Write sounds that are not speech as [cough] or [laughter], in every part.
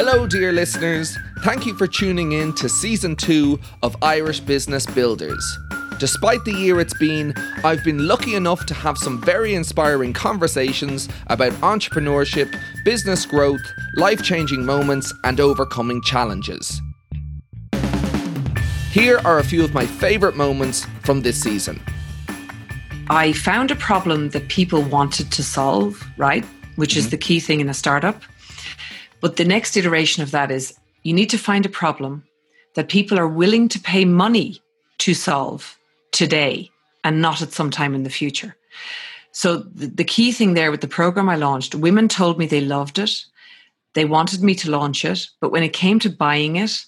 Hello, dear listeners. Thank you for tuning in to season two of Irish Business Builders. Despite the year it's been, I've been lucky enough to have some very inspiring conversations about entrepreneurship, business growth, life changing moments, and overcoming challenges. Here are a few of my favourite moments from this season. I found a problem that people wanted to solve, right? Which is mm-hmm. the key thing in a startup. But the next iteration of that is you need to find a problem that people are willing to pay money to solve today and not at some time in the future. So the, the key thing there with the program I launched, women told me they loved it. They wanted me to launch it, but when it came to buying it,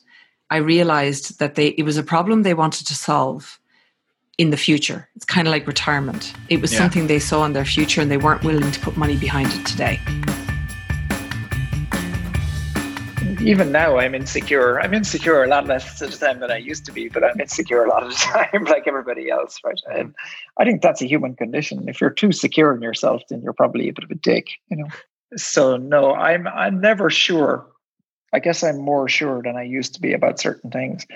I realized that they it was a problem they wanted to solve in the future. It's kind of like retirement. It was Yeah. something they saw in their future and they weren't willing to put money behind it today. Even now I'm insecure. I'm insecure a lot less of the time than I used to be, but I'm insecure a lot of the [laughs] time, like everybody else, right? And I think that's a human condition. If you're too secure in yourself, then you're probably a bit of a dick, you know. So no, I'm I'm never sure. I guess I'm more sure than I used to be about certain things.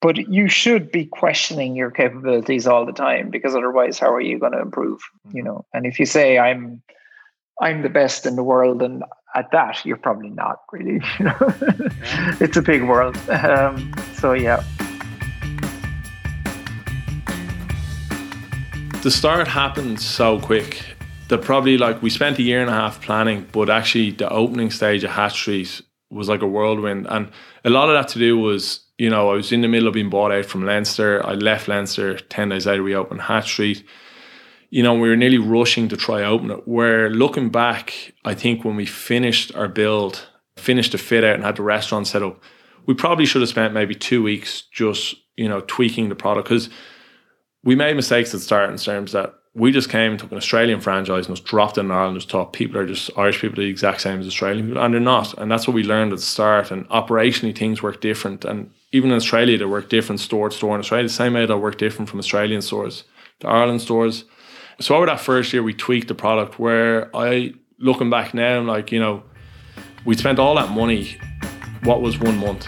But you should be questioning your capabilities all the time because otherwise how are you going to improve? You mm-hmm. know, and if you say I'm I'm the best in the world, and at that, you're probably not really. [laughs] You know, it's a big world. Um, so yeah, the start happened so quick that probably like we spent a year and a half planning, but actually the opening stage of Hatch Street was like a whirlwind. And a lot of that to do was, you know, I was in the middle of being bought out from Leinster. I left Leinster 10 days later, we opened Hatch Street. You know, we were nearly rushing to try open it. Where looking back, I think when we finished our build, finished the fit out and had the restaurant set up, we probably should have spent maybe two weeks just, you know, tweaking the product. Because we made mistakes at start in terms that we just came, took an Australian franchise and just dropped in Ireland, just thought people are just Irish people are the exact same as Australian people, and they're not. And that's what we learned at the start. And operationally, things work different. And even in Australia, they work different store to store. In Australia, the same way they work different from Australian stores to Ireland stores. So over that first year, we tweaked the product where I, looking back now, I'm like, you know, we spent all that money. What was one month?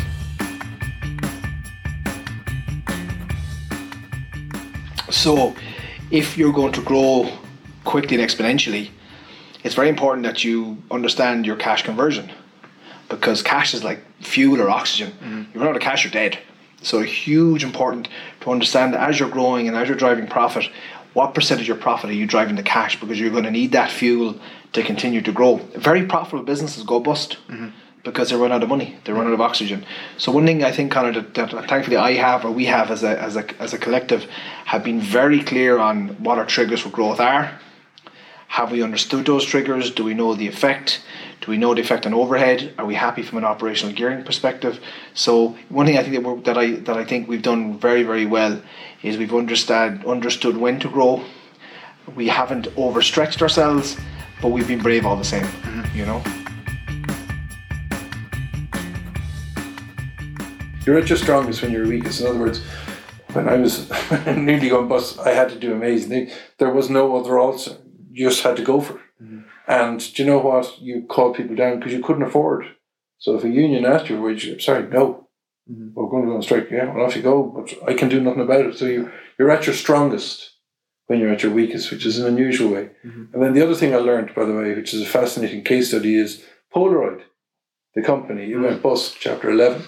So, if you're going to grow quickly and exponentially, it's very important that you understand your cash conversion because cash is like fuel or oxygen. Mm-hmm. You run out of cash, you're dead. So, huge important to understand that as you're growing and as you're driving profit, what percentage of your profit are you driving to cash because you're going to need that fuel to continue to grow. Very profitable businesses go bust mm-hmm. because they run out of money, they run out of oxygen. So one thing I think, Connor, that, that thankfully I have or we have as a, as a as a collective have been very clear on what our triggers for growth are. Have we understood those triggers? Do we know the effect? Do we know the effect on overhead? Are we happy from an operational gearing perspective? So one thing I think that, we're, that I that I think we've done very very well is we've understood understood when to grow. We haven't overstretched ourselves, but we've been brave all the same. Mm-hmm. You know. You're at your strongest when you're weakest. In other words, when I was [laughs] nearly going bust, I had to do amazing things. There was no other answer. You just had to go for it. Mm-hmm. And do you know what? You called people down because you couldn't afford. So if a union asked you, would you, sorry, no, mm-hmm. we're going to go on strike. Yeah, well, off you go. But I can do nothing about it. So you, you're at your strongest when you're at your weakest, which is an unusual way. Mm-hmm. And then the other thing I learned, by the way, which is a fascinating case study, is Polaroid, the company. It went bust, chapter 11.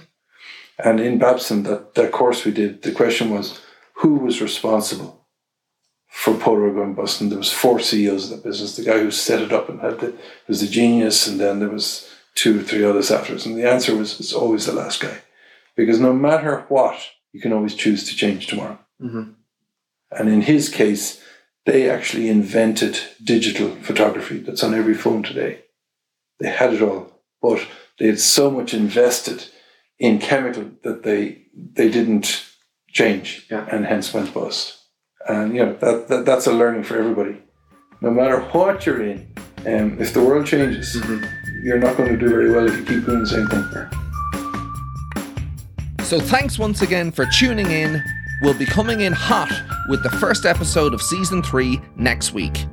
And in Babson, that, that course we did, the question was who was responsible for Polaroid going bust? And there was four CEOs of the business. The guy who set it up and had the was the genius, and then there was two or three others afterwards. And the answer was it's always the last guy. Because no matter what, you can always choose to change tomorrow. Mm-hmm. And in his case, they actually invented digital photography that's on every phone today. They had it all, but they had so much invested in chemical that they they didn't change, Yeah. and hence went bust. And you know that, that that's a learning for everybody. No matter what you're in, um, if the world changes, you're not going to do very well if you keep doing the same thing. So thanks once again for tuning in. We'll be coming in hot with the first episode of season three next week.